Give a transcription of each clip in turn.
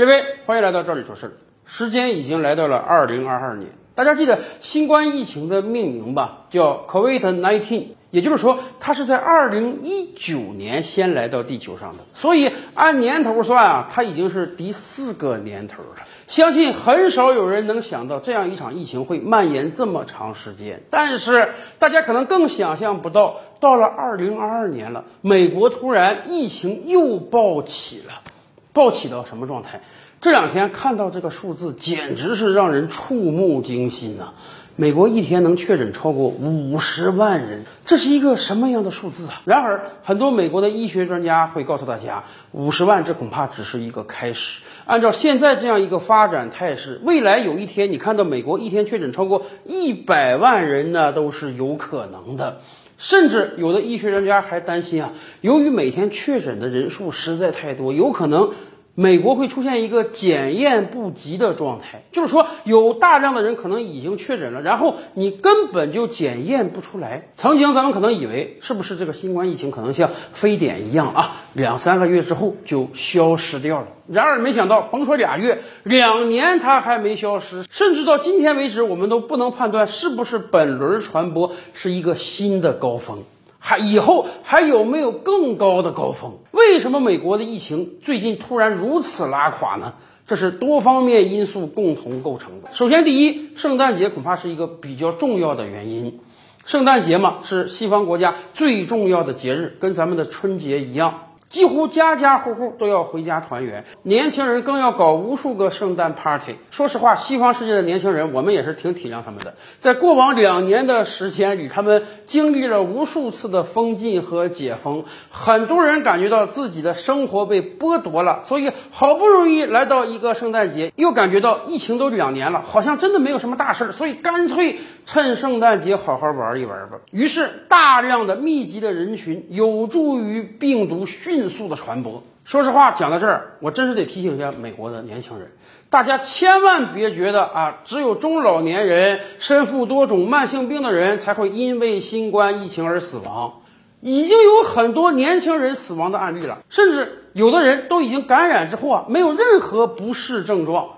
各位，欢迎来到这里说事儿。时间已经来到了二零二二年，大家记得新冠疫情的命名吧？叫 COVID-19，也就是说，它是在二零一九年先来到地球上的，所以按年头算啊，它已经是第四个年头了。相信很少有人能想到这样一场疫情会蔓延这么长时间，但是大家可能更想象不到，到了二零二二年了，美国突然疫情又暴起了。暴起到什么状态？这两天看到这个数字，简直是让人触目惊心呐！美国一天能确诊超过五十万人，这是一个什么样的数字啊？然而，很多美国的医学专家会告诉大家，五十万这恐怕只是一个开始。按照现在这样一个发展态势，未来有一天你看到美国一天确诊超过一百万人呢，都是有可能的。甚至有的医学专家还担心啊，由于每天确诊的人数实在太多，有可能美国会出现一个检验不及的状态，就是说有大量的人可能已经确诊了，然后你根本就检验不出来。曾经咱们可能以为是不是这个新冠疫情可能像非典一样啊，两三个月之后就消失掉了。然而没想到，甭说俩月，两年它还没消失，甚至到今天为止，我们都不能判断是不是本轮传播是一个新的高峰，还以后还有没有更高的高峰？为什么美国的疫情最近突然如此拉垮呢？这是多方面因素共同构成的。首先，第一，圣诞节恐怕是一个比较重要的原因。圣诞节嘛，是西方国家最重要的节日，跟咱们的春节一样。几乎家家户户都要回家团圆，年轻人更要搞无数个圣诞 party。说实话，西方世界的年轻人，我们也是挺体谅他们的。在过往两年的时间里，他们经历了无数次的封禁和解封，很多人感觉到自己的生活被剥夺了，所以好不容易来到一个圣诞节，又感觉到疫情都两年了，好像真的没有什么大事儿，所以干脆趁圣诞节好好玩一玩吧。于是，大量的密集的人群有助于病毒迅。速的传播。说实话，讲到这儿，我真是得提醒一下美国的年轻人，大家千万别觉得啊，只有中老年人、身负多种慢性病的人才会因为新冠疫情而死亡。已经有很多年轻人死亡的案例了，甚至有的人都已经感染之后啊，没有任何不适症状，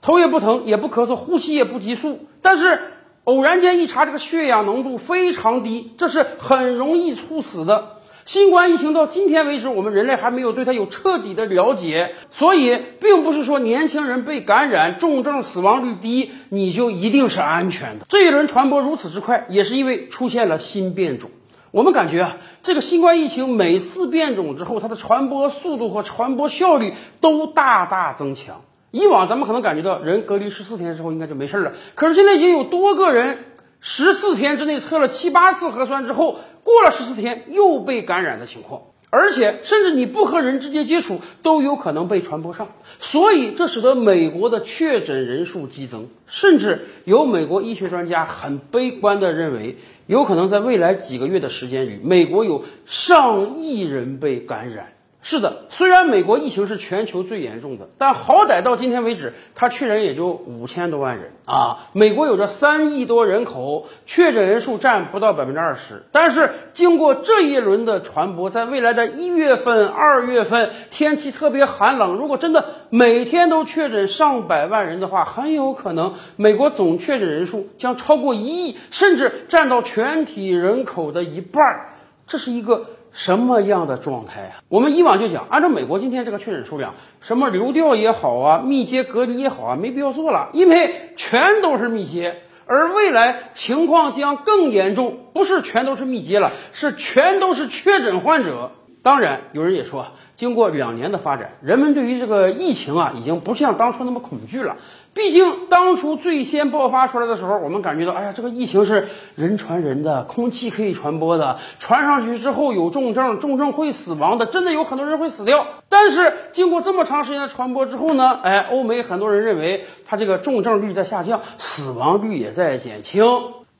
头也不疼，也不咳嗽，呼吸也不急促，但是偶然间一查，这个血氧浓度非常低，这是很容易猝死的。新冠疫情到今天为止，我们人类还没有对它有彻底的了解，所以并不是说年轻人被感染重症死亡率低，你就一定是安全的。这一轮传播如此之快，也是因为出现了新变种。我们感觉啊，这个新冠疫情每次变种之后，它的传播速度和传播效率都大大增强。以往咱们可能感觉到人隔离十四天之后应该就没事了，可是现在已经有多个人十四天之内测了七八次核酸之后。过了十四天又被感染的情况，而且甚至你不和人直接接触都有可能被传播上，所以这使得美国的确诊人数激增，甚至有美国医学专家很悲观的认为，有可能在未来几个月的时间里，美国有上亿人被感染。是的，虽然美国疫情是全球最严重的，但好歹到今天为止，它确诊也就五千多万人啊。美国有着三亿多人口，确诊人数占不到百分之二十。但是经过这一轮的传播，在未来的一月份、二月份，天气特别寒冷，如果真的每天都确诊上百万人的话，很有可能美国总确诊人数将超过一亿，甚至占到全体人口的一半儿。这是一个。什么样的状态啊？我们以往就讲，按照美国今天这个确诊数量，什么流调也好啊，密接隔离也好啊，没必要做了，因为全都是密接。而未来情况将更严重，不是全都是密接了，是全都是确诊患者。当然，有人也说，经过两年的发展，人们对于这个疫情啊，已经不像当初那么恐惧了。毕竟当初最先爆发出来的时候，我们感觉到，哎呀，这个疫情是人传人的，空气可以传播的，传上去之后有重症，重症会死亡的，真的有很多人会死掉。但是经过这么长时间的传播之后呢，哎，欧美很多人认为，它这个重症率在下降，死亡率也在减轻。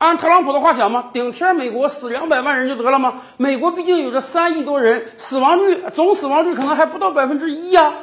按特朗普的话讲嘛，顶天美国死两百万人就得了吗？美国毕竟有着三亿多人，死亡率总死亡率可能还不到百分之一呀。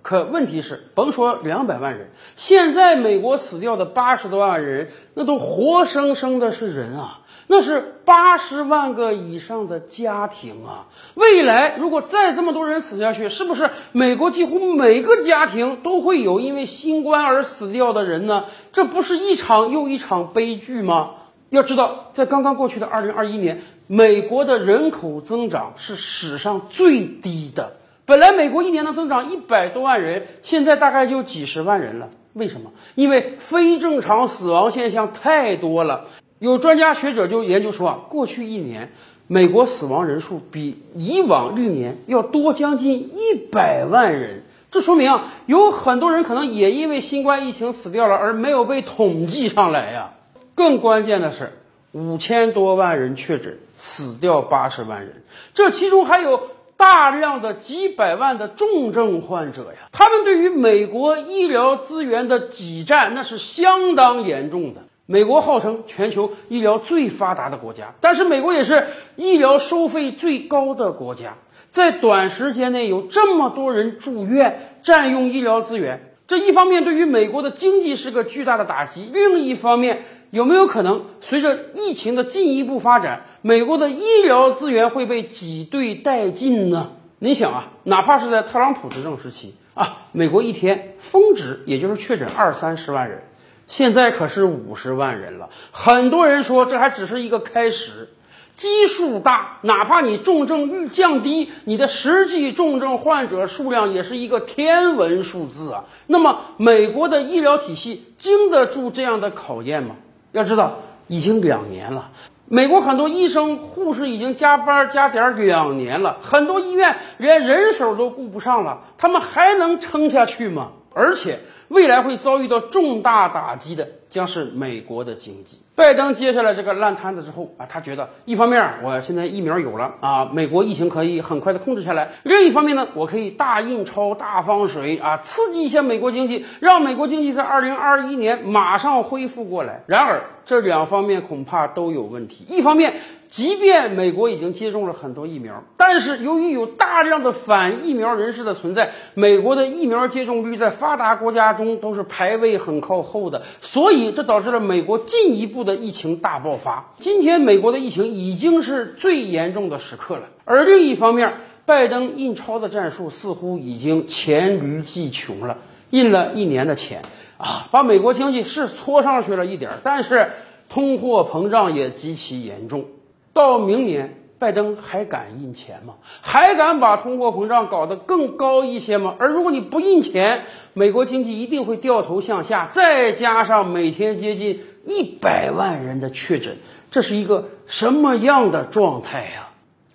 可问题是，甭说两百万人，现在美国死掉的八十多万人，那都活生生的是人啊！那是八十万个以上的家庭啊！未来如果再这么多人死下去，是不是美国几乎每个家庭都会有因为新冠而死掉的人呢？这不是一场又一场悲剧吗？要知道，在刚刚过去的二零二一年，美国的人口增长是史上最低的。本来美国一年能增长一百多万人，现在大概就几十万人了。为什么？因为非正常死亡现象太多了。有专家学者就研究说啊，过去一年美国死亡人数比以往历年要多将近一百万人。这说明啊，有很多人可能也因为新冠疫情死掉了，而没有被统计上来呀。更关键的是，五千多万人确诊，死掉八十万人，这其中还有大量的几百万的重症患者呀。他们对于美国医疗资源的挤占，那是相当严重的。美国号称全球医疗最发达的国家，但是美国也是医疗收费最高的国家。在短时间内有这么多人住院，占用医疗资源，这一方面对于美国的经济是个巨大的打击，另一方面。有没有可能随着疫情的进一步发展，美国的医疗资源会被挤兑殆尽呢？你想啊，哪怕是在特朗普执政时期啊，美国一天峰值也就是确诊二三十万人，现在可是五十万人了。很多人说这还只是一个开始，基数大，哪怕你重症率降低，你的实际重症患者数量也是一个天文数字啊。那么，美国的医疗体系经得住这样的考验吗？要知道，已经两年了，美国很多医生、护士已经加班加点两年了，很多医院连人手都顾不上了，他们还能撑下去吗？而且，未来会遭遇到重大打击的将是美国的经济。拜登接下来这个烂摊子之后啊，他觉得一方面我现在疫苗有了啊，美国疫情可以很快的控制下来；另一方面呢，我可以大印钞、大放水啊，刺激一下美国经济，让美国经济在二零二一年马上恢复过来。然而，这两方面恐怕都有问题。一方面，即便美国已经接种了很多疫苗，但是由于有大量的反疫苗人士的存在，美国的疫苗接种率在发达国家中都是排位很靠后的，所以这导致了美国进一步的疫情大爆发。今天，美国的疫情已经是最严重的时刻了。而另一方面，拜登印钞的战术似乎已经黔驴技穷了，印了一年的钱啊，把美国经济是搓上去了一点，但是通货膨胀也极其严重。到明年，拜登还敢印钱吗？还敢把通货膨胀搞得更高一些吗？而如果你不印钱，美国经济一定会掉头向下。再加上每天接近一百万人的确诊，这是一个什么样的状态呀？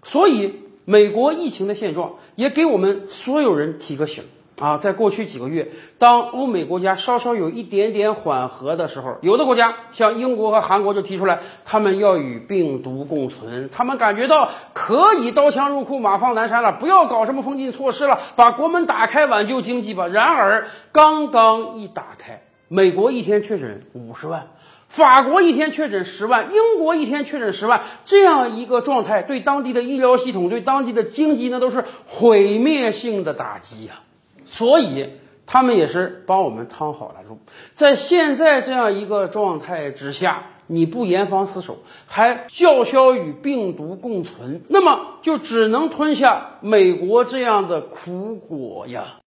所以，美国疫情的现状也给我们所有人提个醒。啊，在过去几个月，当欧美国家稍稍有一点点缓和的时候，有的国家像英国和韩国就提出来，他们要与病毒共存，他们感觉到可以刀枪入库、马放南山了，不要搞什么封禁措施了，把国门打开，挽救经济吧。然而，刚刚一打开，美国一天确诊五十万，法国一天确诊十万，英国一天确诊十万，这样一个状态，对当地的医疗系统、对当地的经济，那都是毁灭性的打击呀。所以，他们也是帮我们趟好了路。在现在这样一个状态之下，你不严防死守，还叫嚣与病毒共存，那么就只能吞下美国这样的苦果呀。